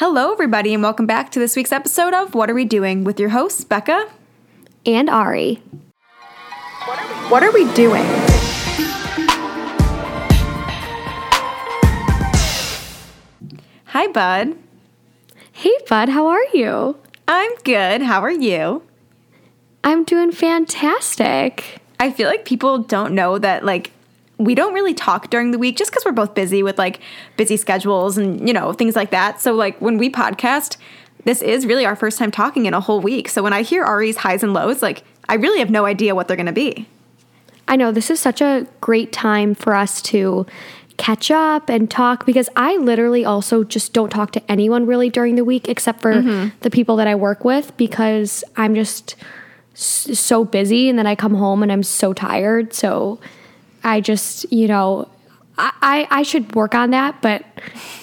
Hello, everybody, and welcome back to this week's episode of What Are We Doing with your hosts, Becca. and Ari. What are we doing? Hi, Bud. Hey, bud, how are you? I'm good. How are you? I'm doing fantastic. I feel like people don't know that, like, we don't really talk during the week just because we're both busy with like busy schedules and, you know, things like that. So, like, when we podcast, this is really our first time talking in a whole week. So, when I hear Ari's highs and lows, like, I really have no idea what they're going to be. I know this is such a great time for us to catch up and talk because I literally also just don't talk to anyone really during the week except for mm-hmm. the people that I work with because I'm just so busy and then I come home and I'm so tired. So I just, you know, I, I, I should work on that, but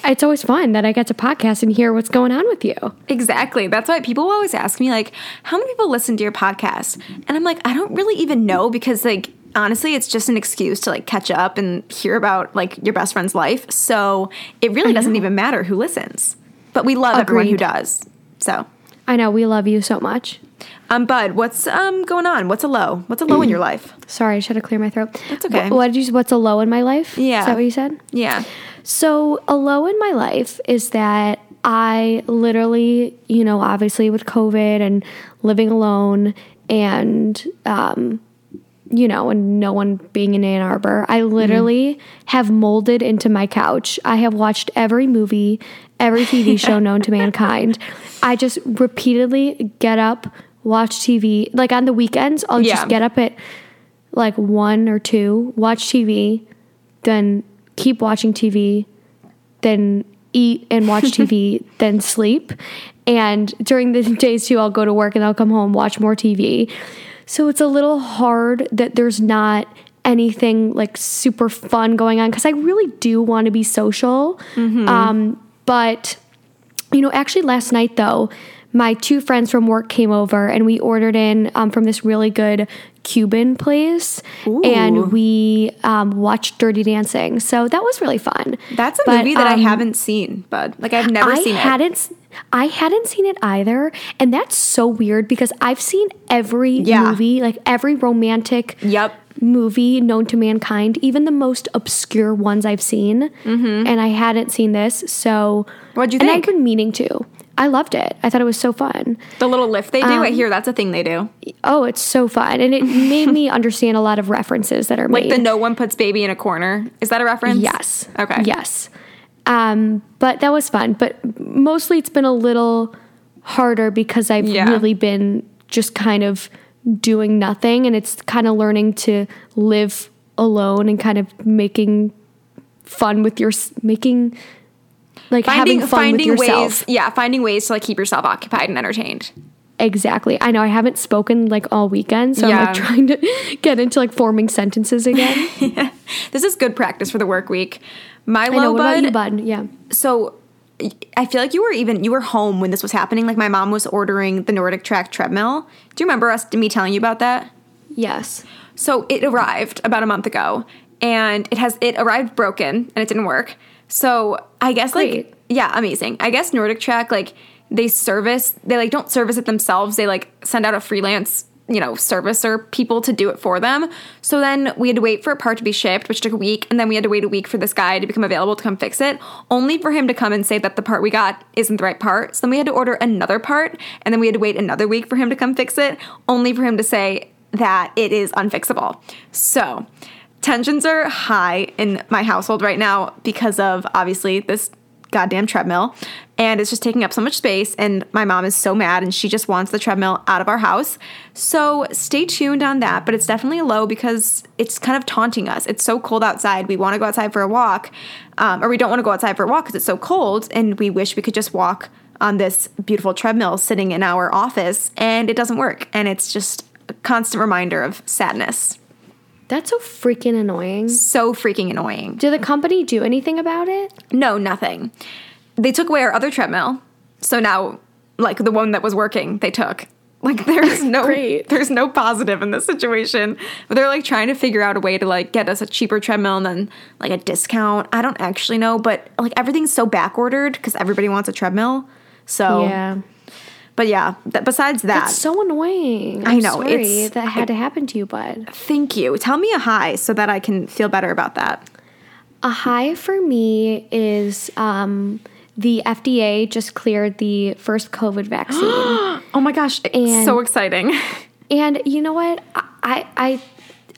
it's always fun that I get to podcast and hear what's going on with you. Exactly. That's why people always ask me, like, how many people listen to your podcast? And I'm like, I don't really even know because, like, honestly, it's just an excuse to like catch up and hear about like your best friend's life. So it really doesn't even matter who listens. But we love everyone who does. So, I know we love you so much. um, Bud, what's um going on? What's a low? What's a low in your life? Sorry, I should have cleared my throat. That's okay. What, what did you? What's a low in my life? Yeah. is that what you said? Yeah. So a low in my life is that I literally, you know, obviously with COVID and living alone and um, you know, and no one being in Ann Arbor, I mm-hmm. literally have molded into my couch. I have watched every movie, every TV show known to mankind. I just repeatedly get up, watch TV. Like on the weekends, I'll Yeah. just get up at like one or two, watch TV, then keep watching TV, then eat and watch TV, then sleep. And during the days too, I'll go to work and I'll come home, watch more TV. So it's a little hard that there's not anything like super fun going on because I really do want to be social. Um, but you know, actually, last night though, my two friends from work came over and we ordered in um, from this really good Cuban place, Ooh. and we um, watched Dirty Dancing. So that was really fun. That's a But, movie that I um, haven't seen, Bud. Like I've never I seen it. hadn't. s- I hadn't seen it either, and that's so weird because I've seen every Yeah. movie, like every romantic Yep. movie known to mankind, even the most obscure ones I've seen, and I hadn't seen this. So Mm-hmm. What'd you And think? I've been meaning to. I loved it. I thought it was so fun. The little lift they do, Um, I hear that's a thing they do. Oh, it's so fun, and it made me understand a lot of references that are Like made. Like the no one puts baby in a corner. Is that a reference? Yes. Okay. Yes. Um, but that was fun. But mostly it's been a little harder because I've Yeah. really been just kind of doing nothing and it's kind of learning to live alone and kind of making fun with your making like Finding having fun finding with yourself. ways, yeah, finding ways to like keep yourself occupied and entertained. Exactly. I know I haven't spoken like all weekend, so Yeah. I'm like trying to get into like forming sentences again. This is good practice for the work week. My I low. What bud. about you, bud? Yeah. So I feel like you were even you were home when this was happening. Like my mom was ordering the NordicTrack treadmill. Do you remember us me telling you about that? Yes. So it arrived about a month ago, and it has it arrived broken and it didn't work. So I guess like yeah, amazing. I guess NordicTrack like they service they like don't service it themselves. They like send out a freelance you know servicer people to do it for them. So then we had to wait for a part to be shipped, which took a week, and then we had to wait a week for this guy to become available to come fix it, only for him to come and say that the part we got isn't the right part. So then we had to order another part, and then we had to wait another week for him to come fix it, only for him to say that it is unfixable. So, tensions are high in my household right now because of obviously this goddamn treadmill and it's just taking up so much space and my mom is so mad and she just wants the treadmill out of our house. So, stay tuned on that, but it's definitely low because it's kind of taunting us. It's so cold outside. We want to go outside for a walk um, or we don't want to go outside for a walk because it's so cold and we wish we could just walk on this beautiful treadmill sitting in our office and it doesn't work and it's just a constant reminder of sadness. That's so freaking annoying. So freaking annoying. Did the company do anything about it? No, nothing. They took away our other treadmill. So now, like the one that was working, they took. Like there's no Great. there's no positive in this situation. But they're like trying to figure out a way to like get us a cheaper treadmill and then like a discount. I don't actually know, but like everything's so back ordered because everybody wants a treadmill. So Yeah. But yeah, th- besides that, That's so annoying. I I'm know, Sorry it's- that had to happen to you, bud. thank you. Tell me a high so that I can feel better about that. A high for me is um, the FDA just cleared the first COVID vaccine. Oh my gosh, it's And- so exciting. and you know what? I, I,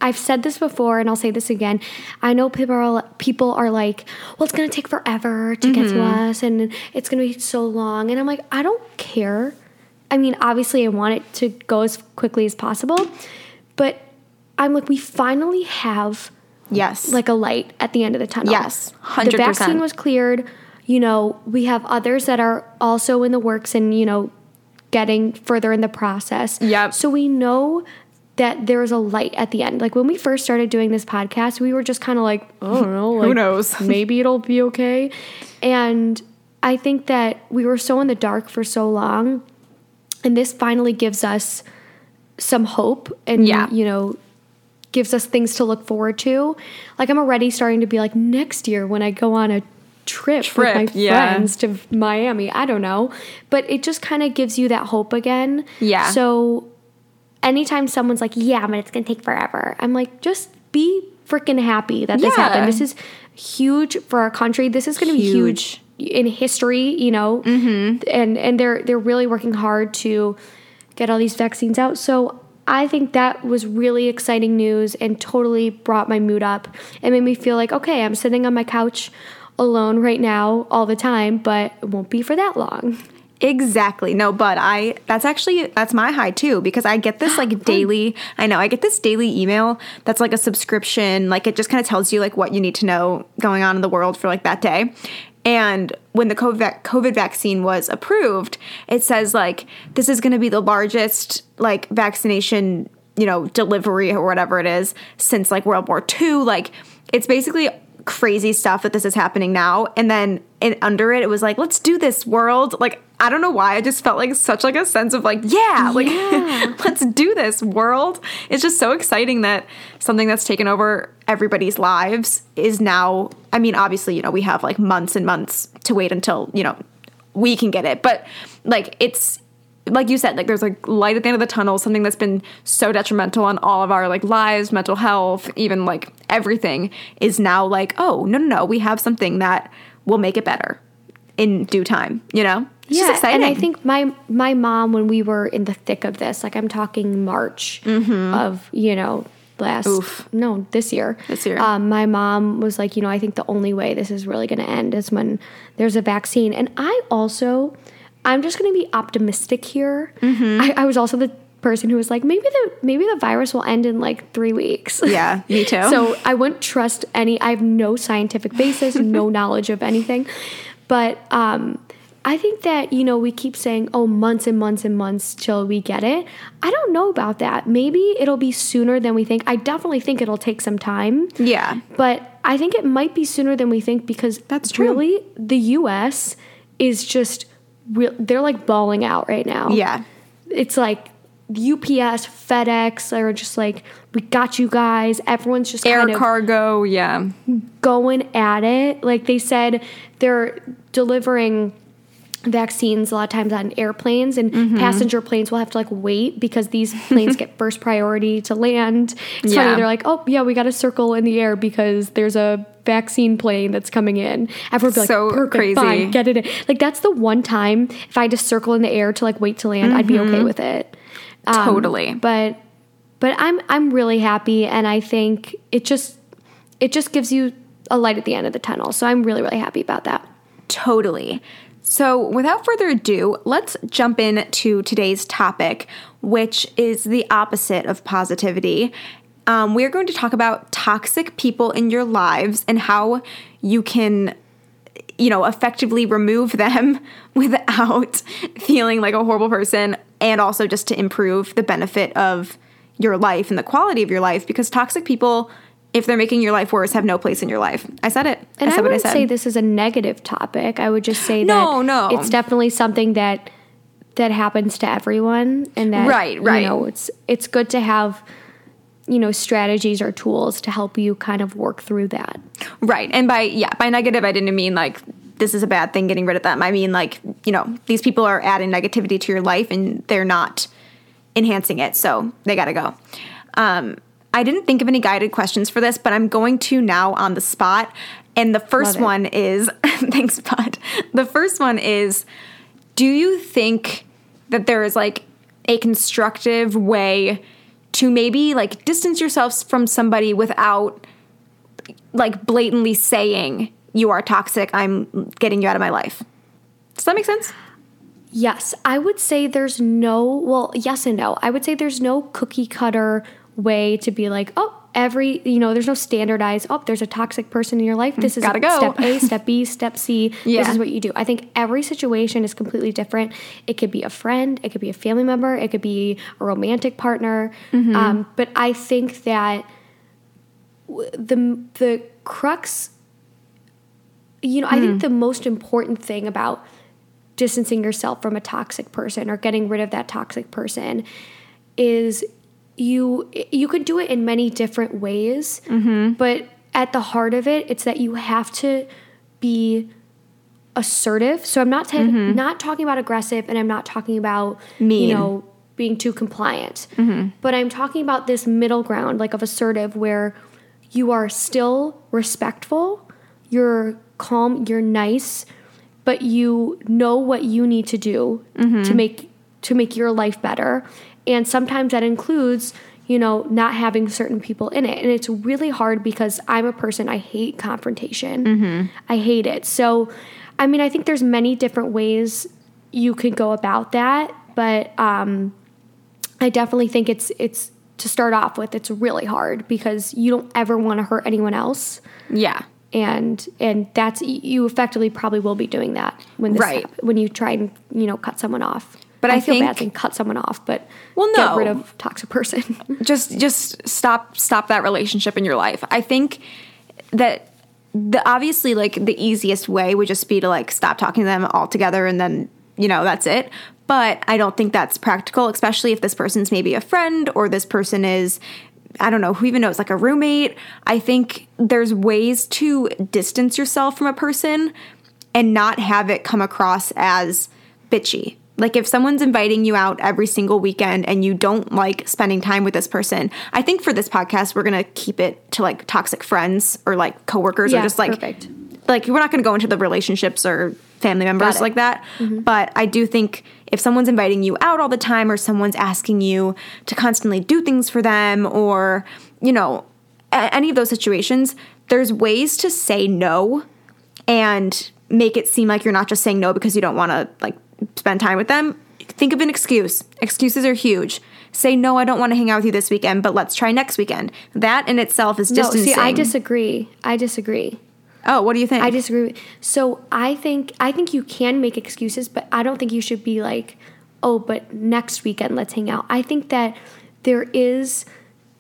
I've said this before, and I'll say this again. I know people are people are like, "Well, it's gonna take forever to get to us, and it's gonna be so long." And I'm like, I don't care. I mean, obviously, I want it to go as quickly as possible, but I'm like, we finally have yes. like a light at the end of the tunnel. Yes, The 100%. the vaccine was cleared. You know, we have others that are also in the works and, you know, getting further in the process. Yep. So we know that there's a light at the end. Like when we first started doing this podcast, we were just kind of like, I don't know, like, knows? maybe it'll be okay. And I think that we were so in the dark for so long, and this finally gives us some hope and Yeah. you know gives us things to look forward to. Like I'm already starting to be like next year when I go on a trip, Trip, with my yeah. friends to Miami. I don't know, but it just kind of gives you that hope again. Yeah. So anytime someone's like, "Yeah, but it's gonna take forever," I'm like, just be freaking happy that this Yeah. happened. This is huge for our country. This is gonna be huge in history. You know, mm-hmm. and and they're they're really working hard to get all these vaccines out. So I think that was really exciting news and totally brought my mood up. It made me feel like, okay, I'm sitting on my couch alone right now all the time, but it won't be for that long. Exactly. No, but I that's actually that's my high too because I get this like daily I know I get this daily email that's like a subscription like it just kind of tells you like what you need to know going on in the world for like that day. And when the COVID, vaccine was approved, it says like this is going to be the largest like vaccination, you know, delivery or whatever it is since like World War II. Like it's basically crazy stuff that this is happening now. And then in, under it, it was like, let's do this world. Like I don't know why. I just felt like such like a sense of like, yeah, like Yeah. let's do this world. It's just so exciting that something that's taken over everybody's lives is now I mean, obviously, you know, we have like months and months to wait until, you know, we can get it. But like it's like you said, like there's like light at the end of the tunnel, something that's been so detrimental on all of our like lives, mental health, even like everything is now like, oh, no, no, no, we have something that will make it better in due time, you know? It's just exciting. and I think my my mom when we were in the thick of this, like I'm talking March of you know last Mm-hmm. Oof. no this year This year. um, my mom was like you know I think the only way this is really going to end is when there's a vaccine and I also I'm just going to be optimistic here Mm-hmm. I, I was also the person who was like maybe the maybe the virus will end in like three weeks yeah, me too. so I wouldn't trust any. I have no scientific basis, no knowledge of anything. But um, I think that you know we keep saying, "Oh, months and months and months till we get it." I don't know about that. Maybe it'll be sooner than we think. I definitely think it'll take some time. yeah. But I think it might be sooner than we think because That's true. Really, the U.S. is just real. They're like bawling out right now Yeah. it's like UPS, FedEx are just like, we got you guys. Everyone's just Air cargo, yeah. going at it. Like they said, they're delivering vaccines a lot of times on airplanes and Mm-hmm. passenger planes will have to like wait because these planes get first priority to land. It's Yeah. funny, they're like, oh yeah, we got a circle in the air because there's a vaccine plane that's coming in. Everyone be So perfect, crazy. fine, get it in. Like that's the one time if I just circle in the air to like wait to land, I'd be okay with it. Um, Mm-hmm. Totally. But but I'm I'm really happy and I think it just it just gives you a light at the end of the tunnel. So I'm really really happy about that. Totally. So, without further ado, let's jump into today's topic, which is the opposite of positivity. Um, we're going to talk about toxic people in your lives and how you can, you know, effectively remove them without feeling like a horrible person, and also just to improve the benefit of your life and the quality of your life because toxic people. If they're making your life worse, have no place in your life. I said it. And I I, I wouldn't said. say this is a negative topic. I would just say No, that no. it's definitely something that that happens to everyone and that Right, right. you know it's it's good to have you know strategies or tools to help you kind of work through that. Right. And by yeah, by negative I didn't mean like this is a bad thing getting rid of them. I mean like, you know, these people are adding negativity to your life and they're not enhancing it. So they got to go. Um I didn't think of any guided questions for this, but I'm going to now on the spot. And the first one is thanks, Bud. The first one is do you think that there is like a constructive way to maybe like distance yourself from somebody without like blatantly saying you are toxic, I'm getting you out of my life? Does that make sense? Yes, I would say there's no, well, yes and no. I would say there's no cookie cutter way to be like, oh, every, you know, there's no standardized, oh, there's a toxic person in your life. This is Gotta go. step A, step B, step C. This is what you do. I think every situation is completely different. It could be a friend, it could be a family member, it could be a romantic partner. Mm-hmm. Um, but I think that the, the crux you know, I Hmm. think the most important thing about distancing yourself from a toxic person or getting rid of that toxic person is you you could do it in many different ways, Mm-hmm. but at the heart of it, it's that you have to be assertive. So I'm not ta- not talking about aggressive, and I'm not talking about Mm-hmm. Mean. Mm-hmm. you know being too compliant. But I'm talking about this middle ground, like of assertive, where you are still respectful, you're calm, you're nice, but you know what you need to do to make to make your life better. And sometimes that includes, you know, not having certain people in it. And it's really hard because I'm a person I hate confrontation. I hate it. So, I mean, I think there's many different ways you could go about that, but um I definitely think it's it's to start off with it's really hard because you don't ever want to hurt anyone else Yeah. and and that's you effectively probably will be doing that when this Right. when you try and you know cut someone off. But I feel bad think- saying cut someone off, but Well, get no. rid of toxic person. just just stop stop that relationship in your life. I think that the obviously like the easiest way would just be to like stop talking to them altogether and then you know that's it. But I don't think that's practical, especially if this person's maybe a friend or this person is I don't know who even knows like a roommate. I think there's ways to distance yourself from a person and not have it come across as bitchy. Like if someone's inviting you out every single weekend and you don't like spending time with this person, I think for this podcast we're gonna keep it to like toxic friends or like coworkers Yeah, or just like perfect. like we're not gonna go into the relationships or family members like that. Mm-hmm. But I do think if someone's inviting you out all the time or someone's asking you to constantly do things for them or you know a- any of those situations, there's ways to say no and make it seem like you're not just saying no because you don't want to like spend time with them. Think of an excuse. Excuses are huge. Say no, I don't want to hang out with you this weekend, but let's try next weekend. That in itself is no, distancing. see, I disagree. I disagree. Oh, what do you think? I disagree. So I think I think you can make excuses, but I don't think you should be like, oh, but next weekend let's hang out. I think that there is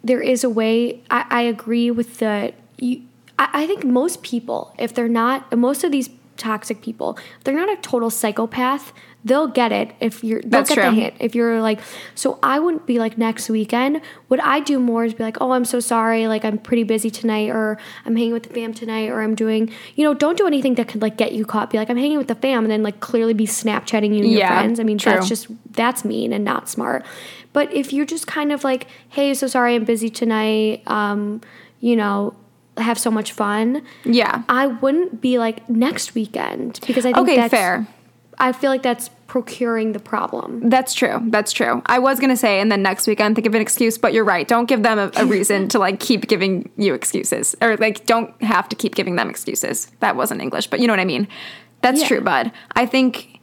there is a way. I, I agree with the. You, I, I think most people, if they're not, most of these toxic people, if they're not a total psychopath. They'll get it if you're. They'll That's get the hint if you're like. So I wouldn't be like next weekend. What I do more is be like, oh, I'm so sorry. Like I'm pretty busy tonight, or I'm hanging with the fam tonight, or I'm doing. You know, don't do anything that could like get you caught. Be like, I'm hanging with the fam, and then like clearly be Snapchatting you and your Yeah, friends. I mean, true. that's just that's mean and not smart. But if you're just kind of like, hey, so sorry, I'm busy tonight. Um, you know, have so much fun. yeah. I wouldn't be like next weekend because I think Okay, fair. I feel like that's procuring the problem. That's true. That's true. I was gonna say, and then next weekend think of an excuse, but you're right. Don't give them a, a reason to like keep giving you excuses, or like don't have to keep giving them excuses. That wasn't English, but you know what I mean. That's Yeah. true, bud. I think,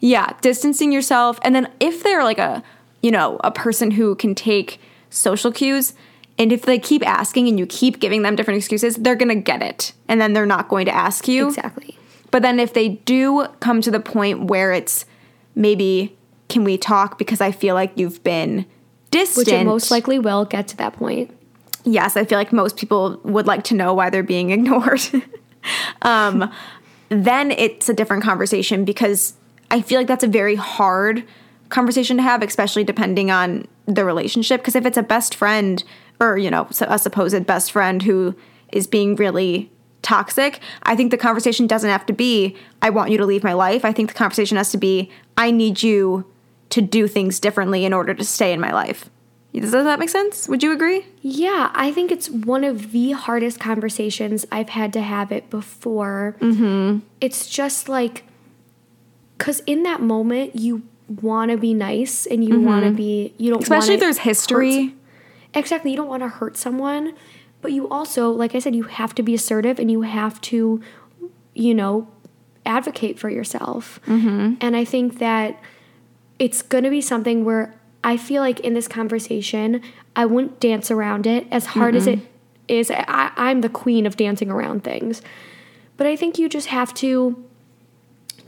yeah, distancing yourself, and then if they're like a, you know, a person who can take social cues. And if they keep asking and you keep giving them different excuses, they're gonna get it. And then they're not going to ask you. Exactly. But then if they do come to the point where it's maybe can we talk because I feel like you've been distant. Which it most likely will get to that point. yes, I feel like most people would like to know why they're being ignored. um, then it's a different conversation because I feel like that's a very hard conversation to have, especially depending on the relationship. Because if it's a best friend or, you know, a supposed best friend who is being really toxic, I think the conversation doesn't have to be, I want you to leave my life. I think the conversation has to be, I need you to do things differently in order to stay in my life. Does that make sense? Would you agree? Yeah, I think it's one of the hardest conversations I've had to have it before. Mm-hmm. It's just like, because in that moment, you want to be nice and you mm-hmm. want to be, you don't Especially if there's history. Hurt, exactly. You don't want to hurt someone, but you also, like I said, you have to be assertive and you have to, you know, advocate for yourself. Mm-hmm. And I think that it's going to be something where I feel like in this conversation, I wouldn't dance around it as hard mm as it is. I, I'm the queen of dancing around things. But I think you just have to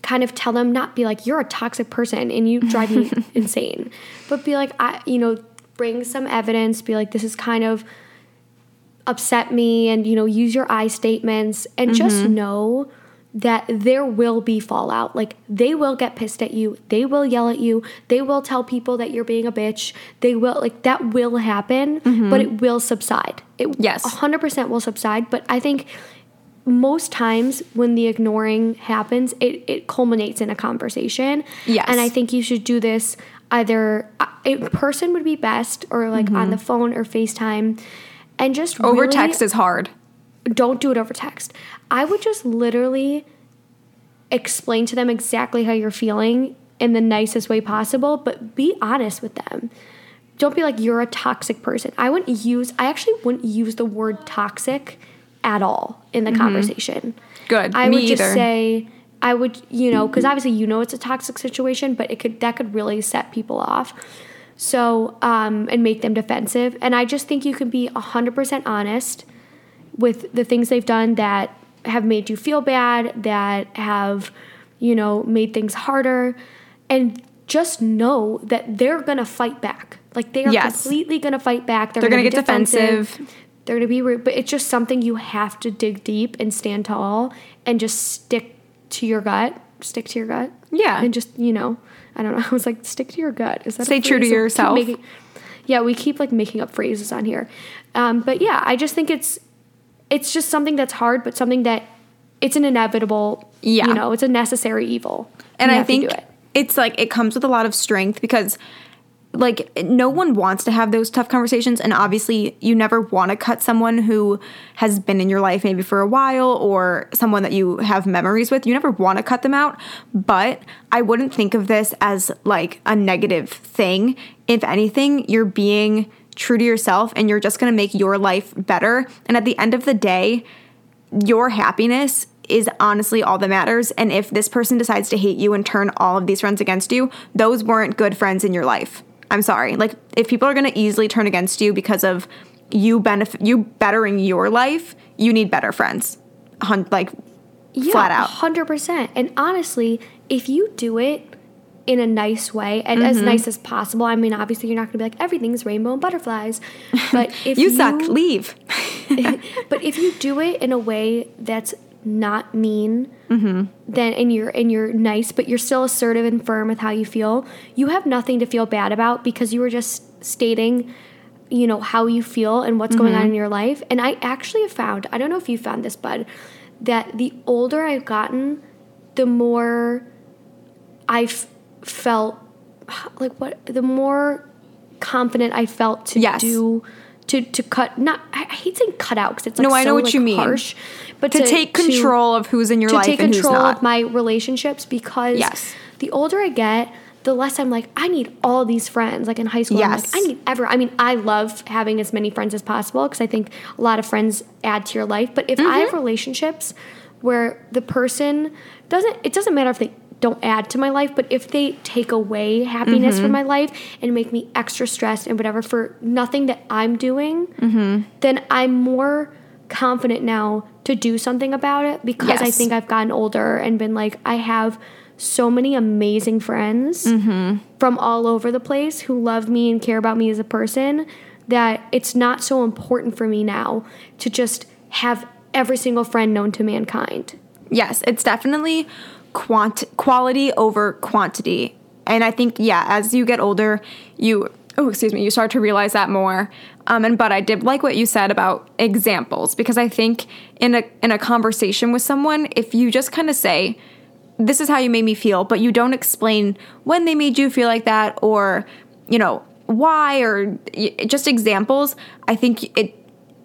kind of tell them, not be like, you're a toxic person and you drive me insane, but be like, I, you know, bring some evidence, be like, this is kind of upset me, and, you know, use your I statements and mm-hmm. just know that there will be fallout. Like they will get pissed at you. They will yell at you. They will tell people that you're being a bitch. They will like that will happen, mm-hmm. but it will subside. It yes. 100% will subside, but I think most times when the ignoring happens, it, it culminates in a conversation. Yes. And I think you should do this either uh, in person would be best or like mm-hmm. on the phone or FaceTime and just over really, text is hard. Don't do it over text. I would just literally explain to them exactly how you're feeling in the nicest way possible, but be honest with them. Don't be like you're a toxic person. I wouldn't use I actually wouldn't use the word toxic at all in the mm-hmm. conversation. Good. I Me would either. just say I would, you know, because obviously you know it's a toxic situation, but it could that could really set people off. So, um, and make them defensive. And I just think you can be 100% honest with the things they've done that have made you feel bad, that have, you know, made things harder. And just know that they're going to fight back. Like they are yes. completely going to fight back. They're, they're going to get defensive. defensive. They're going to be rude. But it's just something you have to dig deep and stand tall and just stick to your gut. Stick to your gut. Yeah. And just, you know, I don't know. I was like, stick to your gut. Is that stay true to yourself? Making, yeah, we keep like making up phrases on here. Um, but yeah, I just think it's it's just something that's hard, but something that it's an inevitable. Yeah, you know, it's a necessary evil. And I think it. it's like it comes with a lot of strength because like no one wants to have those tough conversations and obviously you never want to cut someone who has been in your life maybe for a while or someone that you have memories with you never want to cut them out but i wouldn't think of this as like a negative thing if anything you're being true to yourself and you're just going to make your life better. And at the end of the day, your happiness is honestly all that matters. And if this person decides to hate you and turn all of these friends against you, those weren't good friends in your life. I'm sorry. Like if people are going to easily turn against you because of you benefit you bettering your life, you need better friends. Hun- like yeah, flat out. 100%. And honestly, if you do it in a nice way and mm-hmm. as nice as possible. I mean, obviously, you're not going to be like everything's rainbow and butterflies, but if you, you suck, leave. but if you do it in a way that's not mean, mm-hmm. then and you're and you're nice, but you're still assertive and firm with how you feel, you have nothing to feel bad about because you were just stating you know how you feel and what's mm-hmm. going on mm-hmm. in your life and i actually have found i don't know if you found this bud that the older i've gotten the more i've felt like what the more confident I felt to yes. do to to cut not I, hate saying cut out because it's like no I know what like you mean harsh, but to, to take control to, of who's in your to life take and control who's not. of my relationships because yes. the older I get the less I'm like I need all these friends like in high school yes. Like, I need ever I mean I love having as many friends as possible because I think a lot of friends add to your life but if mm-hmm. I have mm-hmm. relationships where the person doesn't it doesn't matter if they don't add to my life, but if they take away happiness mm-hmm. from my life and make me extra stressed and whatever for nothing that I'm doing, mm-hmm. then I'm more confident now to do something about it because yes. I think I've gotten older and been like, I have so many amazing friends mm-hmm. from all over the place who love me and care about me as a person that it's not so important for me now to just have every single friend known to mankind. Yes, it's definitely quant quality over quantity And I think, yeah, as you get older, you, oh, excuse me, you start to realize that more. Um, and but I did like what you said about examples because I think in a in a conversation with someone, if you just kind of say, "This is how you made me feel," but you don't explain when they made you feel like that, or you know why, or just examples, I think it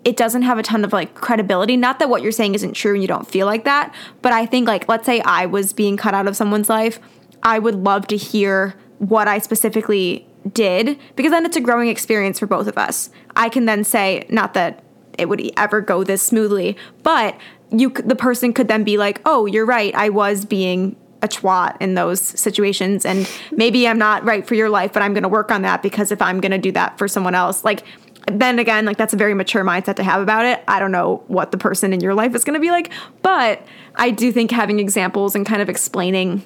it doesn't have a ton of like credibility. Not that what you're saying isn't true and you don't feel like that, but I think like let's say I was being cut out of someone's life, I would love to hear what I specifically did because then it's a growing experience for both of us. I can then say not that it would ever go this smoothly, but you the person could then be like, "Oh, you're right. I was being a twat in those situations and maybe I'm not right for your life, but I'm going to work on that because if I'm going to do that for someone else, like then again, like that's a very mature mindset to have about it. I don't know what the person in your life is going to be like, but I do think having examples and kind of explaining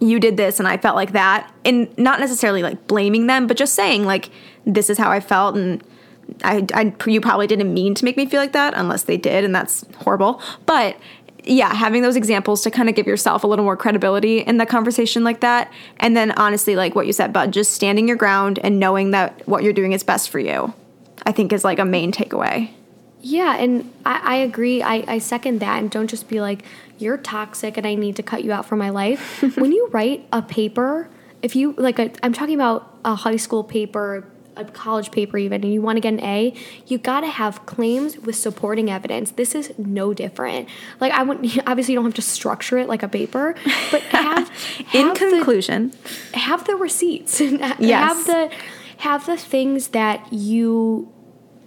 you did this and I felt like that and not necessarily like blaming them, but just saying like this is how I felt and I, I you probably didn't mean to make me feel like that unless they did and that's horrible. But yeah, having those examples to kind of give yourself a little more credibility in the conversation like that. And then honestly, like what you said, Bud, just standing your ground and knowing that what you're doing is best for you, I think is like a main takeaway. Yeah, and I, I agree. I, I second that. And don't just be like, you're toxic and I need to cut you out from my life. when you write a paper, if you like, i am talking about a high school paper, a college paper, even, and you want to get an A, you got to have claims with supporting evidence. This is no different. Like, I wouldn't, obviously, you don't have to structure it like a paper, but have, in have the- conclusion, have the receipts Yes. have the have the things that you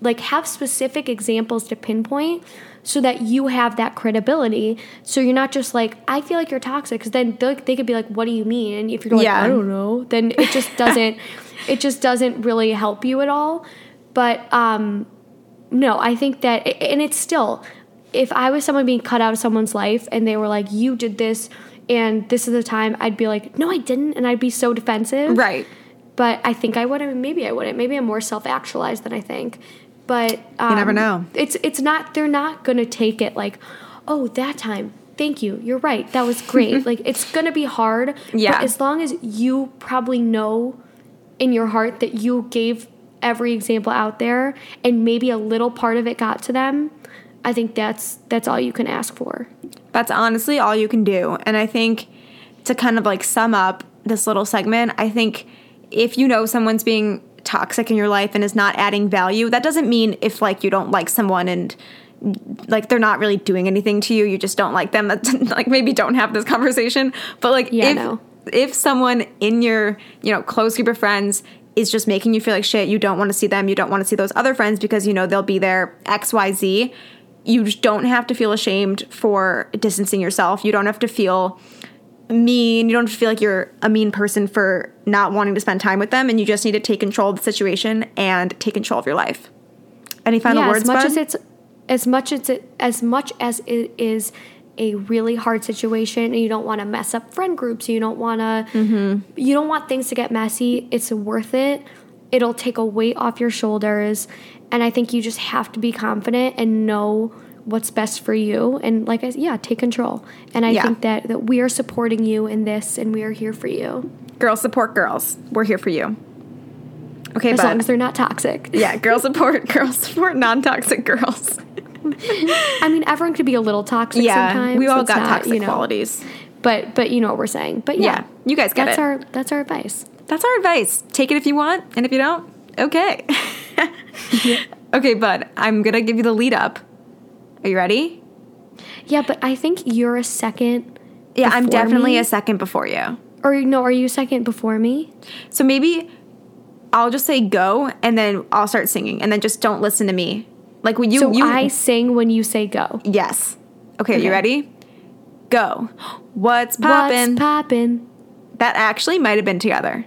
like have specific examples to pinpoint so that you have that credibility so you're not just like i feel like you're toxic because then they they could be like what do you mean and if you're like Yeah. i don't know then it just doesn't it just doesn't really help you at all but um no i think that and it's still if i was someone being cut out of someone's life and they were like you did this and this is the time i'd be like no i didn't and i'd be so defensive right. but I think I would. Mean, maybe I wouldn't. Maybe I'm more self-actualized than I think. But um, never know. It's it's not. They're not gonna take it like, oh, that time. Thank you. You're right. That was great. like it's gonna be hard. Yeah. But as long as you probably know in your heart that you gave every example out there, and maybe a little part of it got to them, I think that's that's all you can ask for. That's honestly all you can do. And I think to kind of like sum up this little segment, I think if you know someone's being toxic in your life and is not adding value, that doesn't mean if like you don't like someone and like they're not really doing anything to you, you just don't like them. That like maybe don't have this conversation. But like Yeah, if no. if someone in your, you know, close group of friends is just making you feel like shit, you don't want to see them, you don't want to see those other friends because you know they'll be there XYZ, you don't have to feel ashamed for distancing yourself. You don't have to feel mean. You don't have to feel like you're a mean person for not wanting to spend time with them and you just need to take control of the situation and take control of your life. Any final yeah, words, as much Bud? as it's as much as it as much as it is a really hard situation and you don't want to mess up friend groups you don't want to Mm-hmm. you don't want things to get messy it's worth it it'll take a weight off your shoulders and i think you just have to be confident and know what's best for you and like i yeah take control and i Yeah. think that that we are supporting you in this and we are here for you girls support girls. We're here for you. Okay, as Bud. long as they're not toxic yeah, girls support girls support non-toxic girls. i mean everyone could be a little toxic Yeah, sometimes we all got not, toxic you know, qualities. But but you know what we're saying. But yeah, Yeah, you guys get that's it. our that's our advice. That's our advice. Take it if you want, and if you don't, okay. Okay, Bud, I'm gonna give you the lead up. Are you ready? Yeah, but I think you're a second. Yeah, I'm definitely me. a second before you. Or no, are you second before me? So maybe I'll just say go, and then I'll start singing, and then just don't listen to me. Like when you, so you I sing when you say go. yes. Okay, are you ready? Go. What's poppin'? What's poppin'? that actually might have been together.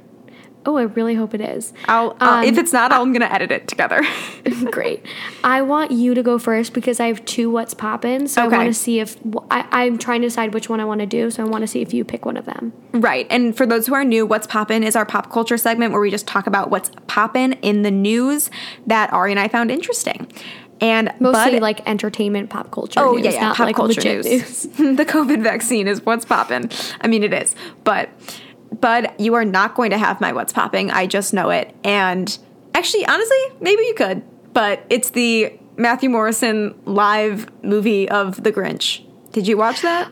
Oh, I really hope it is. I'll, if Um, it's not, I'm gonna edit it together. Great. I want you to go first because I have two what's poppin'. So Okay. I want to see if I, I'm trying to decide which one I want to do. So I want to see if you pick one of them. Right. And for those who are new, What's Poppin' is our pop culture segment where we just talk about what's poppin' in the news that Ari and I found interesting. And Mostly Bud, like entertainment, pop culture. oh news, yeah, yeah, pop like culture legit news. the COVID vaccine is what's poppin'. I mean, it is, but Bud, you are not going to have my what's popping. I just know it. And actually, honestly, maybe you could, but it's the Matthew Morrison live movie of The Grinch. Did you watch that?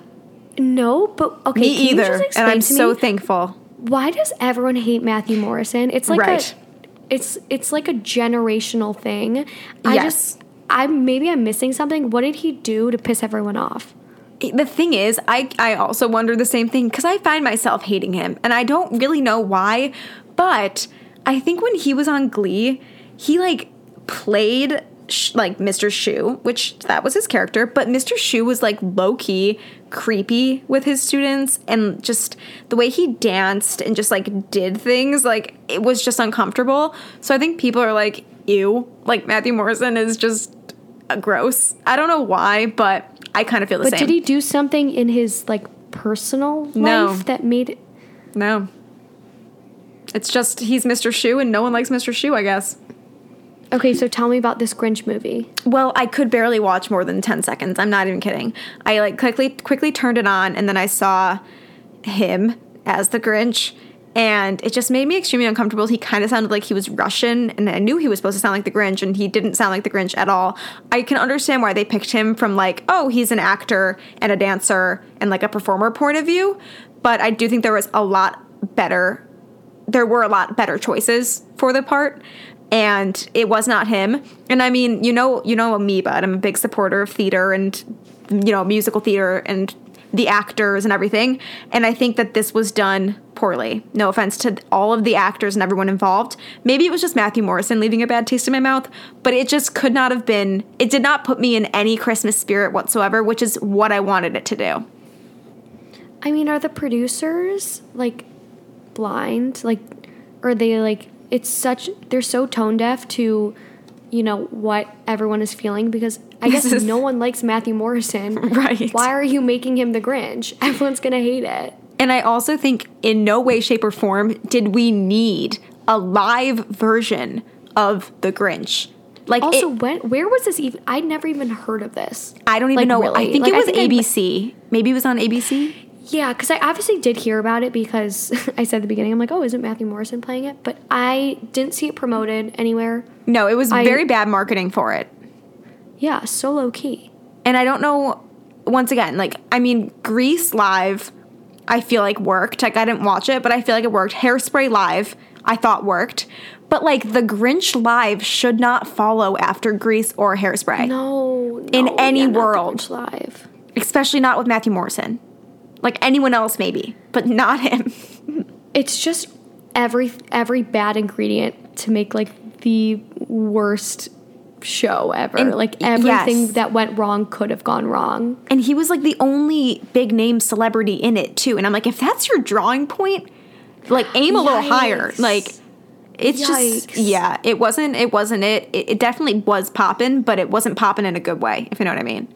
No, but okay. Me either. And I'm so me, thankful. why does everyone hate Matthew Morrison? It's like Right. a, it's it's like a generational thing. I Yes. just, I maybe I'm missing something. What did he do to piss everyone off? The thing is, I I also wonder the same thing because I find myself hating him, and I don't really know why. But I think when he was on Glee, he like played sh- like Mr. Schue, which that was his character. But Mr. Schue was like low key creepy with his students, and just the way he danced and just like did things, like it was just uncomfortable. So I think people are like, ew, like Matthew Morrison is just uh, gross. I don't know why, but I kind of feel the But same. But did he do something in his like personal No. life that made it? No. It's just he's Mr. Schue and no one likes Mr. Schue, I guess. Okay, so tell me about this Grinch movie. Well, I could barely watch more than 10 seconds. I'm not even kidding. I like quickly quickly turned it on and then I saw him as the Grinch and it just made me extremely uncomfortable. He kind of sounded like he was Russian and I knew he was supposed to sound like the Grinch and he didn't sound like the Grinch at all. I can understand why they picked him from like, oh, he's an actor and a dancer and like a performer point of view, but I do think there was a lot better there were a lot better choices for the part and it was not him and i mean you know you know me but i'm a big supporter of theater and you know musical theater and the actors and everything and i think that this was done poorly no offense to all of the actors and everyone involved maybe it was just matthew morrison leaving a bad taste in my mouth but it just could not have been it did not put me in any christmas spirit whatsoever which is what i wanted it to do I mean, are the producers like blind? Like, are they like? It's such they're so tone deaf to, you know, what everyone is feeling because I guess is- no one likes Matthew Morrison. Right. Why are you making him the Grinch? Everyone's gonna hate it. And I also think, in no way, shape, or form did we need a live version of The Grinch. Like, Also, it- when where was this even? I'd never even heard of this. I don't even like, know. really. I think Like, it was think I- ABC. Maybe it was on ABC. Yeah, because I obviously did hear about it because I said at the beginning, I'm like, oh, isn't Matthew Morrison playing it? But I didn't see it promoted anywhere. No, it was I- very bad marketing for it. Yeah, so low key. And I don't know, once again, like, I mean, Grease Live, I feel like worked. Like, I didn't watch it, but I feel like it worked. Hairspray Live, I thought worked. But, like, The Grinch Live should not follow after Grease or Hairspray. No, In any yeah, world. Grinch Live. especially not with Matthew Morrison. Like anyone else, maybe, but not him. It's just every every bad ingredient to make like the worst show ever. And- like everything yes. that went wrong could have gone wrong. And he was like the only big name celebrity in it too. And I'm like, if that's your drawing point, like aim a little higher. Like it's just yeah, it wasn't it wasn't it. It, it definitely was popping, but it wasn't popping in a good way, if you know what I mean.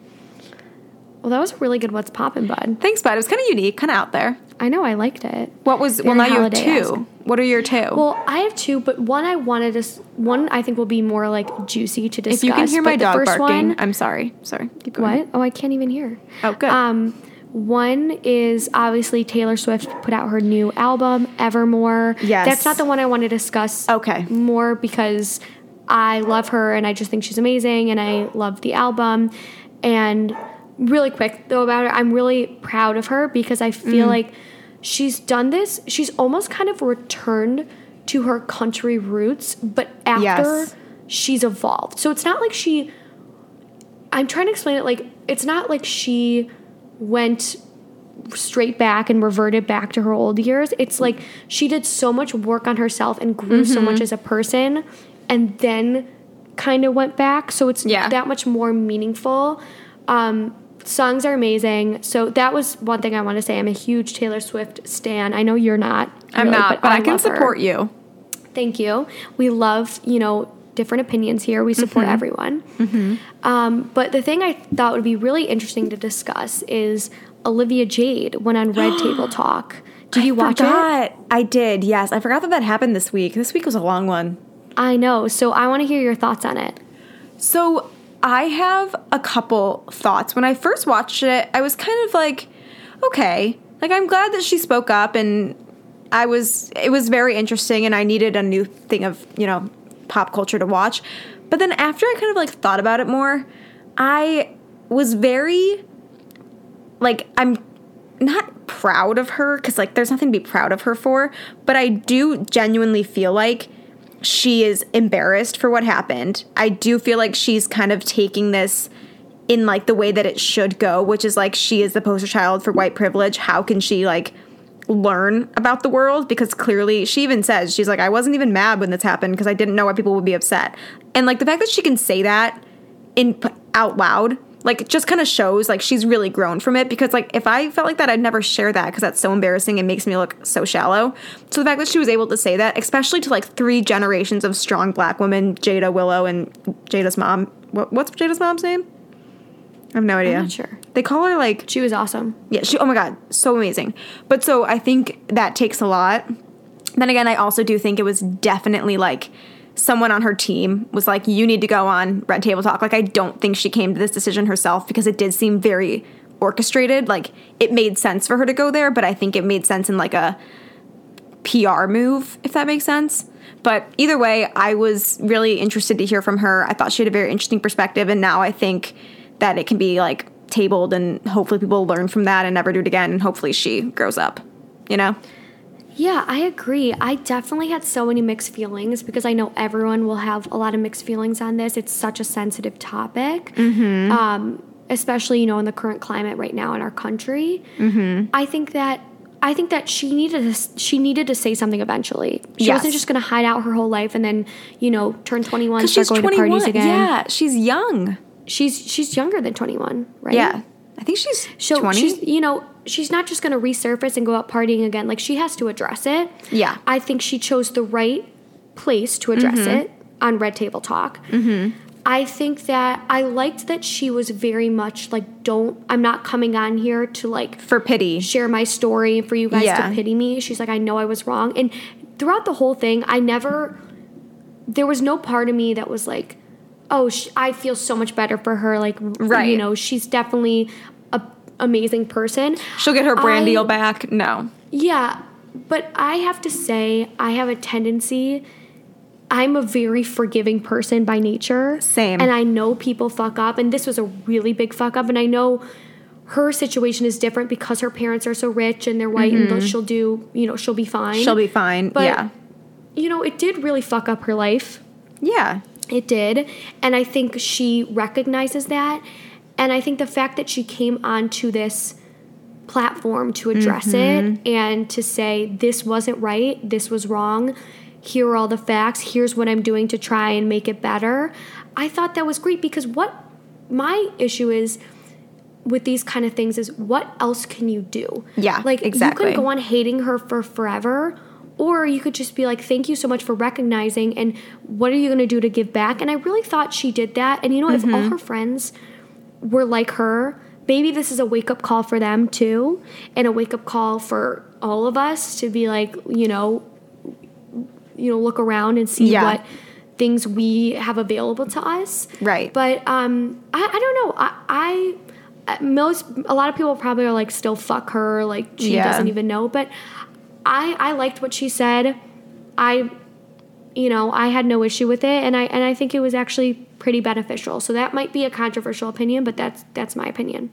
Well, that was a really good. What's poppin', bud? Thanks, bud. It was kind of unique, kind of out there. I know I liked it. What was well now you have two. What are your two? Well, I have two, but one I wanted to. One I think will be more like juicy to discuss. if you can hear my dog barking, one- I'm sorry. Sorry. Keep going. What? Oh, I can't even hear. Oh, good. Um, one is obviously Taylor Swift put out her new album, Evermore. Yes. That's not the one I want to discuss Okay. more because I love her and I just think she's amazing and I love the album. And really quick though about it, I'm really proud of her because I feel Mm. like she's done this. She's almost kind of returned to her country roots, but after Yes. she's evolved. So it's not like she I'm trying to explain it like it's not like she went straight back and reverted back to her old years. It's like she did so much work on herself and grew so Mm-hmm. much as a person and then kind of went back. So it's Yeah. that much more meaningful. Um, songs are amazing. So that was one thing I want to say. I'm a huge Taylor Swift stan. I know you're not. I'm really, not, but, I, can love her. support you. Thank you. We love, you know, different opinions here. We support Mm-hmm. everyone. Um, but the thing I thought would be really interesting to discuss is Olivia Jade went on Red Table Talk. Did you watch it? I did, yes. I forgot that that happened this week. This week was a long one. I know. So I want to hear your thoughts on it. So I have a couple thoughts. When I first watched it, I was kind of like, okay, like I'm glad that she spoke up and I was it was very interesting and I needed a new thing of, you know, pop culture to watch. But then after I kind of like thought about it more, I was very like I'm not proud of her cuz like there's nothing to be proud of her for, but I do genuinely feel like she is embarrassed for what happened. I do feel like she's kind of taking this in like the way that it should go, which is like she is the poster child for white privilege. How can she like learn about the world? Because clearly she even says, she's like, I wasn't even mad when this happened because I didn't know why people would be upset. And like the fact that she can say that in out loud like just kind of shows like she's really grown from it because like if I felt like that I'd never share that because that's so embarrassing and makes me look so shallow. So the fact that she was able to say that, especially to like three generations of strong black women, Jada, Willow, and Jada's mom. What, what's Jada's mom's name? I have no idea. not sure. They call her like She was awesome. yeah, she oh my god, so amazing. But so I think that takes a lot. Then again, I also do think it was definitely like someone on her team was like, You need to go on Red Table Talk. Like I don't think she came to this decision herself because it did seem very orchestrated. Like it made sense for her to go there, but I think it made sense in like a PR move, if that makes sense. But either way, I was really interested to hear from her. I thought she had a very interesting perspective, and now I think that it can be like tabled and hopefully people learn from that and never do it again. And hopefully she grows up, you know? Yeah, I agree. I definitely had so many mixed feelings because I know everyone will have a lot of mixed feelings on this. It's such a sensitive topic, Mm-hmm. um, especially you know in the current climate right now in our country. Mm-hmm. I think that I think that she needed to, she needed to say something eventually. She Yes. wasn't just going to hide out her whole life and then you know turn twenty one, start she's going 21. to parties again. Yeah, she's young. she's she's younger than twenty one, right? Yeah. I think she's So 20. she's you know she's not just going to resurface and go out partying again. Like she has to address it. Yeah. I think she chose the right place to address Mm-hmm. it on Red Table Talk. Mm-hmm. I think that I liked that she was very much like, don't. I'm not coming on here to like for pity. share my story for you guys Yeah. to pity me. She's like, I know I was wrong. And throughout the whole thing, I never, there was no part of me that was like, oh, sh- I feel so much better for her. Like, Right. you know, she's definitely amazing person. She'll get her brand I- deal back. No. Yeah, but I have to say, I have a tendency. I'm a very forgiving person by nature. Same. And I know people fuck up, and this was a really big fuck up. And I know her situation is different because her parents are so rich and they're white, and she'll do, you know, she'll be fine. Mm-hmm. She'll be fine. But, yeah. You know, it did really fuck up her life. Yeah. It did. And I think she recognizes that. And I think the fact that she came onto this platform to address Mm-hmm. it and to say, this wasn't right, this was wrong, here are all the facts, here's what I'm doing to try and make it better. I thought that was great because what my issue is with these kind of things is what else can you do? Yeah, Like exactly. you can go on hating her for forever or you could just be like thank you so much for recognizing and what are you going to do to give back? And I really thought she did that. And you know if all Mm-hmm. her friends were like her, maybe this is a wake up call for them too and a wake up call for all of us to be like, you know, you know, look around and see Yeah. what things we have available to us. Right. But um, I, I don't know. I, I uh, most a lot of people probably are like still fuck her like she Yeah. doesn't even know. But I I liked what she said. I you know I had no issue with it, and I and I think it was actually pretty beneficial. So that might be a controversial opinion, but that's that's my opinion.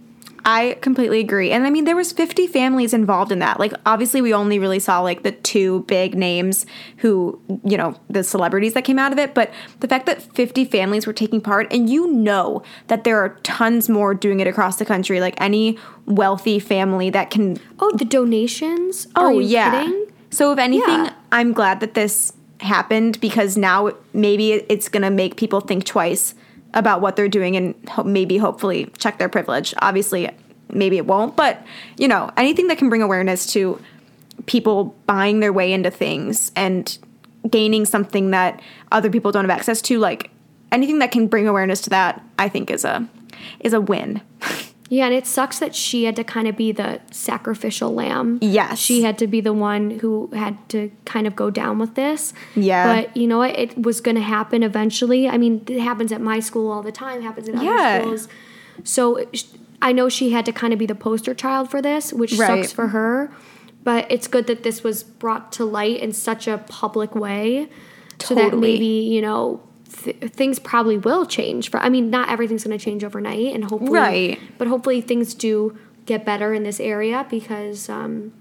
I completely agree. And I mean, there was 50 families involved in that. Like, obviously, we only really saw like the two big names who, you know, the celebrities that came out of it. But the fact that 50 families were taking part, and you know that there are tons more doing it across the country, like any wealthy family that can. Oh, the donations? Oh, yeah. kidding? So, if anything, Yeah. I'm glad that this happened because now maybe it's going to make people think twice about what they're doing and ho- maybe hopefully check their privilege. Obviously, maybe it won't, but you know, anything that can bring awareness to people buying their way into things and gaining something that other people don't have access to, like anything that can bring awareness to that, I think is a is a win. Yeah, and it sucks that she had to kind of be the sacrificial lamb. Yes. She had to be the one who had to kind of go down with this. Yeah. But you know what? It was going to happen eventually. I mean, it happens at my school all the time, it happens in Yeah. other schools. So I know she had to kind of be the poster child for this, which Right. sucks for her. but it's good that this was brought to light in such a public way so that maybe you know th- things probably will change for i mean not everything's going to change overnight and hopefully Right. but hopefully things do get better in this area because um,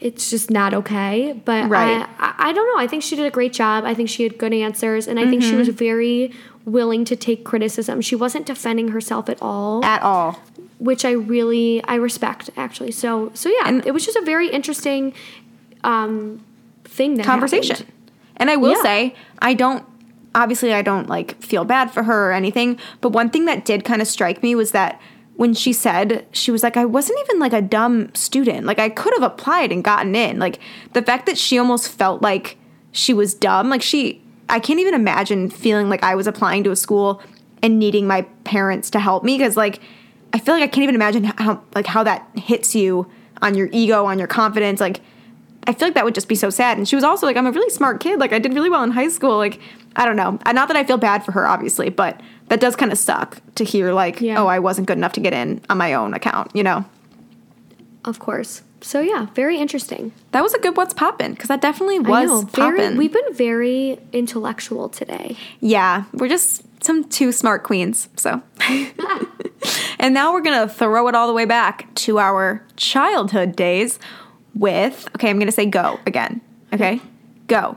it's just not okay. But Right. I, I, don't know. I think she did a great job. I think she had good answers, and I think she was Mm-hmm. very willing to take criticism. She wasn't defending herself at all, At all. which I really I respect actually. So so yeah, And- it was just a very interesting um, thing that conversation. happened. And I will Yeah. say, I don't obviously I don't like feel bad for her or anything, but one thing that did kind of strike me was that when she said she was like I wasn't even like a dumb student. Like I could have applied and gotten in. Like the fact that she almost felt like she was dumb, like she I can't even imagine feeling like I was applying to a school and needing my parents to help me because like I feel like I can't even imagine how like how that hits you on your ego, on your confidence, like I feel like that would just be so sad. And she was also like, I'm a really smart kid. Like, I did really well in high school. Like, I don't know. Not that I feel bad for her, obviously, but that does kind of suck to hear, like, Yeah. oh, I wasn't good enough to get in on my own account, you know? Of course. So yeah, very interesting. That was a good what's poppin' because that definitely was poppin'. we've been very intellectual today. yeah, we're just some two smart queens. So, and now we're gonna throw it all the way back to our childhood days with. Okay, I'm gonna say go again. Okay, go.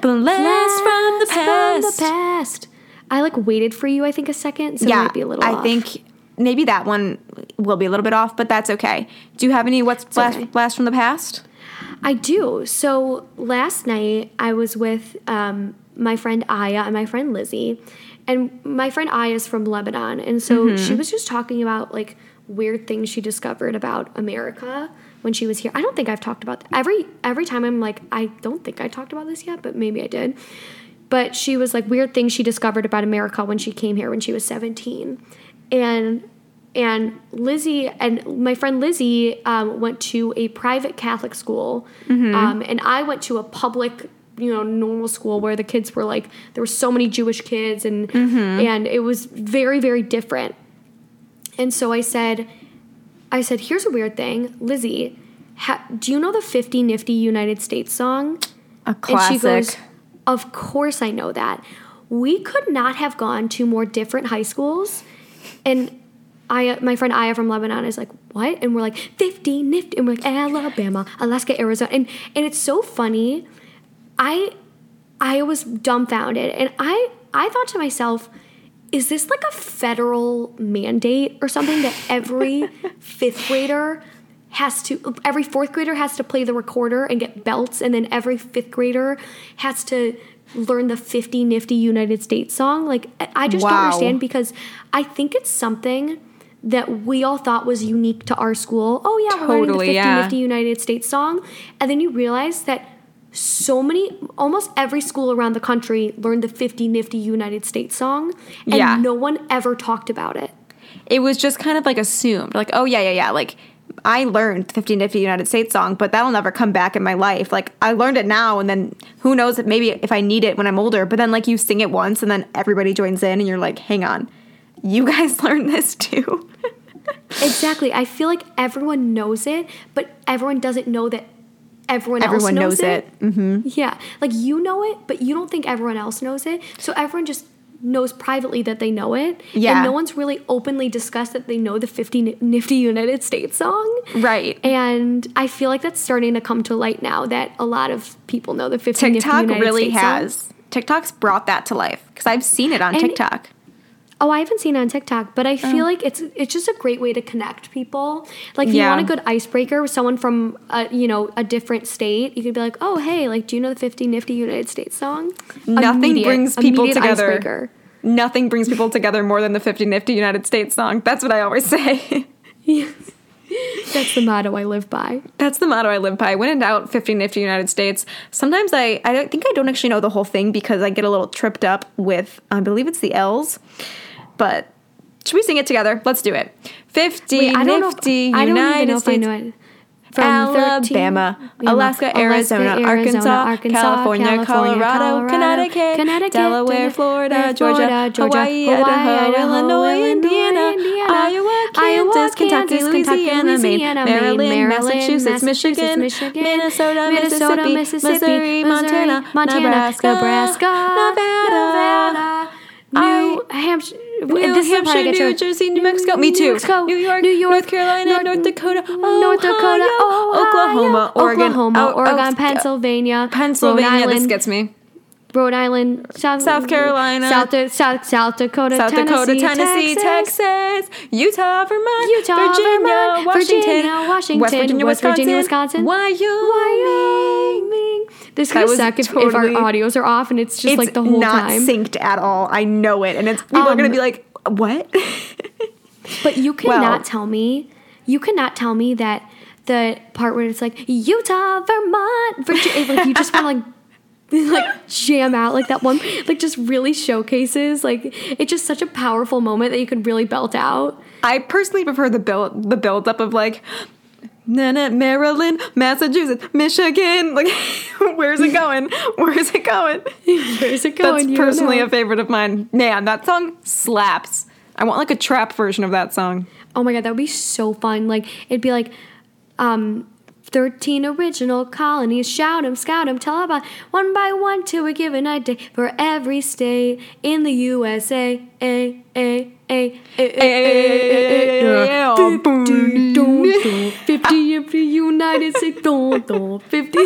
Blast from the past. From the past. I like waited for you. I think a second, so it yeah, might be a little. I off. think maybe that one will be a little bit off, but that's okay. Do you have any what's blast, okay. blast from the past? I do. So last night I was with um, my friend Aya and my friend Lizzie, and my friend Aya is from Lebanon, and so Mm-hmm. she was just talking about like weird things she discovered about America when she was here. I don't think I've talked about every every time I'm like I don't think I talked about this yet, but maybe I did. But she was like weird things she discovered about America when she came here when she was 17, and and Lizzie and my friend Lizzie um, went to a private Catholic school, um, and I went to a public, you know, normal school where the kids were like there were so many Jewish kids, and and it was very very different. And so I said, I said, here's a weird thing, Lizzie. Ha- do you know the 50 Nifty United States song? A classic. And she goes, Of course I know that. We could not have gone to more different high schools. And I, my friend Aya from Lebanon is like, What? And we're like, 50 nifty. And we're like, Alabama, Alaska, Arizona. And, and it's so funny. I, I was dumbfounded. And I, I thought to myself, is this like a federal mandate or something that every fifth grader has to every fourth grader has to play the recorder and get belts and then every fifth grader has to learn the 50 nifty united states song? Like I- just don't understand because i think it's something that we all thought was unique to our school. Oh yeah we're learning the Totally, 50 yeah. nifty united states song. And then you realize that so many almost every school around the country learned the 50 nifty united states song and Yeah. no one ever talked about it It was just kind of like assumed, like, oh yeah, yeah, yeah. Like I learned the 50 Nifty United States song, but that'll never come back in my life. Like I learned it now, and then who knows if maybe if I need it when I'm older. But then like you sing it once, and then everybody joins in, and you're like, hang on, you guys learned this too. exactly i feel like everyone knows it but everyone doesn't know that everyone, Everyone else knows, knows it, Mm-hmm. yeah like you know it but you don't think everyone else knows it so everyone just knows privately that they know it Yeah. and no one's really openly discussed that they know the 50 nifty united states song Right. and i feel like that's starting to come to light now that a lot of people know the 50 nifty TikTok united really states song. has. TikTok's brought that to life because I've seen it on And- TikTok. Oh, I haven't seen it on TikTok, but I Oh. feel like it's it's just a great way to connect people. Like if Yeah. you want a good icebreaker with someone from a, you know a different state, you could be like, "Oh, hey, like do you know the 50 Nifty United States song?" Nothing Immediate- brings people together. icebreaker. Nothing brings people together more than the 50 Nifty United States song. That's what I always say. That's the motto I live by. That's the motto I live by. When in doubt, 50 Nifty United States. Sometimes I, I think I don't actually know the whole thing because I get a little tripped up with, I believe it's the L's. But should we sing it together? Let's do it. 50 Wait, I don't know. Nifty If, United even know if I States. 13 Alabama, yeah, Alaska, Alaska, Arizona, Arizona, Arkansas, Arkansas, California, California, Colorado, Colorado, Connecticut, Connecticut, Delaware, Florida, Georgia, Georgia, Hawaii, Hawaii, Idaho, Idaho, Illinois, Illinois, Indiana, Indiana, Iowa, Kansas, Kentucky, Kansas, Kentucky, Louisiana, Maine, Louisiana, Maine, Maryland, Maryland, Massachusetts, Michigan, Michigan, Minnesota, Minnesota, Mississippi, Mississippi, Missouri, Montana, Missouri, Montana, Nebraska, Nebraska, Nevada, New I- Hampshire. New Hampshire, New Jersey, New Mexico. Me too. Mexico, New York, New York, North Carolina, North- North Dakota, North Dakota, Ohio, Oklahoma, Oregon, Oklahoma, oh, Oregon, uh, Pennsylvania, Pennsylvania. Rhode This gets me. Rhode Island, South, South Carolina, South, South, South Dakota, South Dakota, Tennessee, Texas, Texas, Utah, Vermont, Utah, Virginia, Vermont, Washington, Virginia, Washington, West Virginia, West Wisconsin, Virginia, Wisconsin, Wyoming. Wyoming. This could suck if, if our audios are off and it's just It's like the whole not time. synced at all. I know it, and it's people are gonna Um, be like, "What?" But you cannot Well- tell me, you cannot tell me that the part where it's like Utah, Vermont, Virginia, like you just want to like like jam out like that one, like just really showcases like it's just such a powerful moment that you could really belt out. I personally prefer the build the build up of like Nana, Maryland, Massachusetts, Michigan. Like, where's it going? Where's it going? Where's it going? That's You personally a favorite of mine. Man, that song slaps. I want like a trap version of that song. Oh my god, that would be so fun. Like it'd be like um 13 original colonies, shout 'em, scout 'em, tell about one by one till we're given a day for every state in the USA. A, a, a, a, a, a, a, a, 50, dun, dun, 50 of the United States, 50.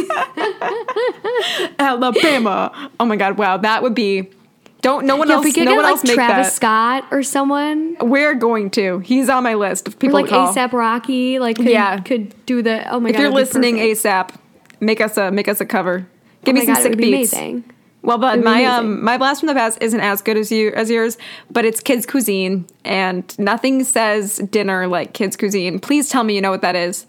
Alabama. Oh my god, wow, that would be. Don't no one Yeah, if else. we could no get one like else make Travis that. Scott or someone, We're going to. He's on my list of or people like. ASAP Rocky, like could, Yeah. could do the. Oh my if god, If you're listening. ASAP, make us a make us a cover. Give Oh me some God, sick be beats. amazing. Well, but my amazing. um my blast from the past isn't as good as you as yours, but it's kids cuisine, and nothing says dinner like kids cuisine. Please tell me you know what that is.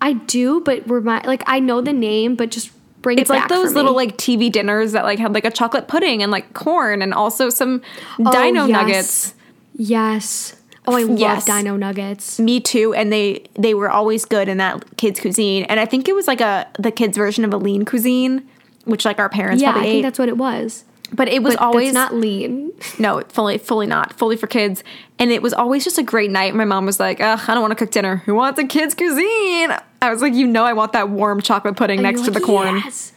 I do, but remind like I know the name, but just bring It's it like those little like TV dinners that like had like a chocolate pudding and like corn and also some Oh, dino yes. nuggets. Yes. Oh, I love Dino Nuggets. Me too, and they they were always good in that kids cuisine, and I think it was like a the kids version of a lean cuisine, which like our parents Yeah, I probably think that's what it was. But it was But always not lean. no, fully, fully not, fully for kids. And it was always just a great night. My mom was like, Ugh, I don't want to cook dinner. Who wants a kid's cuisine? I was like, you know, I want that warm chocolate pudding And next to you're the corn. Yes.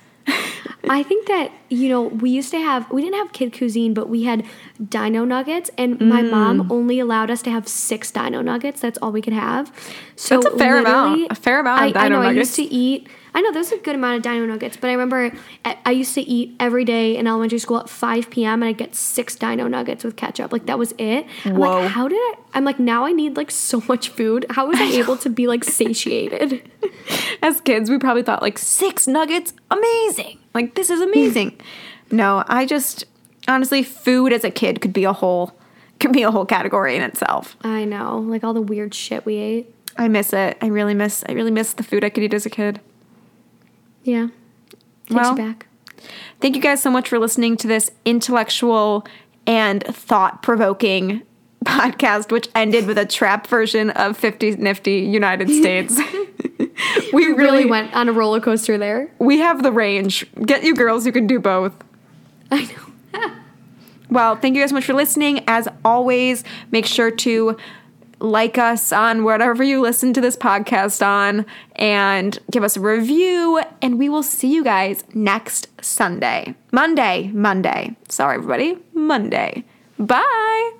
I think that you know we used to have we didn't have kid cuisine, but we had Dino Nuggets, and my Mm. mom only allowed us to have six Dino Nuggets. That's all we could have. So That's a fair amount. A fair amount of I, I Dino know. I used to eat. I know there's a good amount of Dino Nuggets, but I remember I- I used to eat every day in elementary school at 5 p.m. and I'd get six Dino Nuggets with ketchup. Like that was it. I'm Whoa. like, how did I? I'm like, now I need like so much food. How was I able to be like satiated? As kids, we probably thought like six nuggets, amazing. Like this is amazing. No, I just honestly, food as a kid could be a whole could be a whole category in itself. I know, like all the weird shit we ate. I miss it. I really miss. I really miss the food I could eat as a kid. Yeah. Takes Well, you back. Thank you guys so much for listening to this intellectual and thought provoking podcast, which ended with a trap version of 50 Nifty United States. we Really really, went on a roller coaster there. we have the range. Get you girls who can do both. I know. Well, thank you guys so much for listening. As always, make sure to like us on whatever you listen to this podcast on and give us a review. And we will see you guys next Sunday. Monday. Monday. Sorry, everybody. Monday. Bye.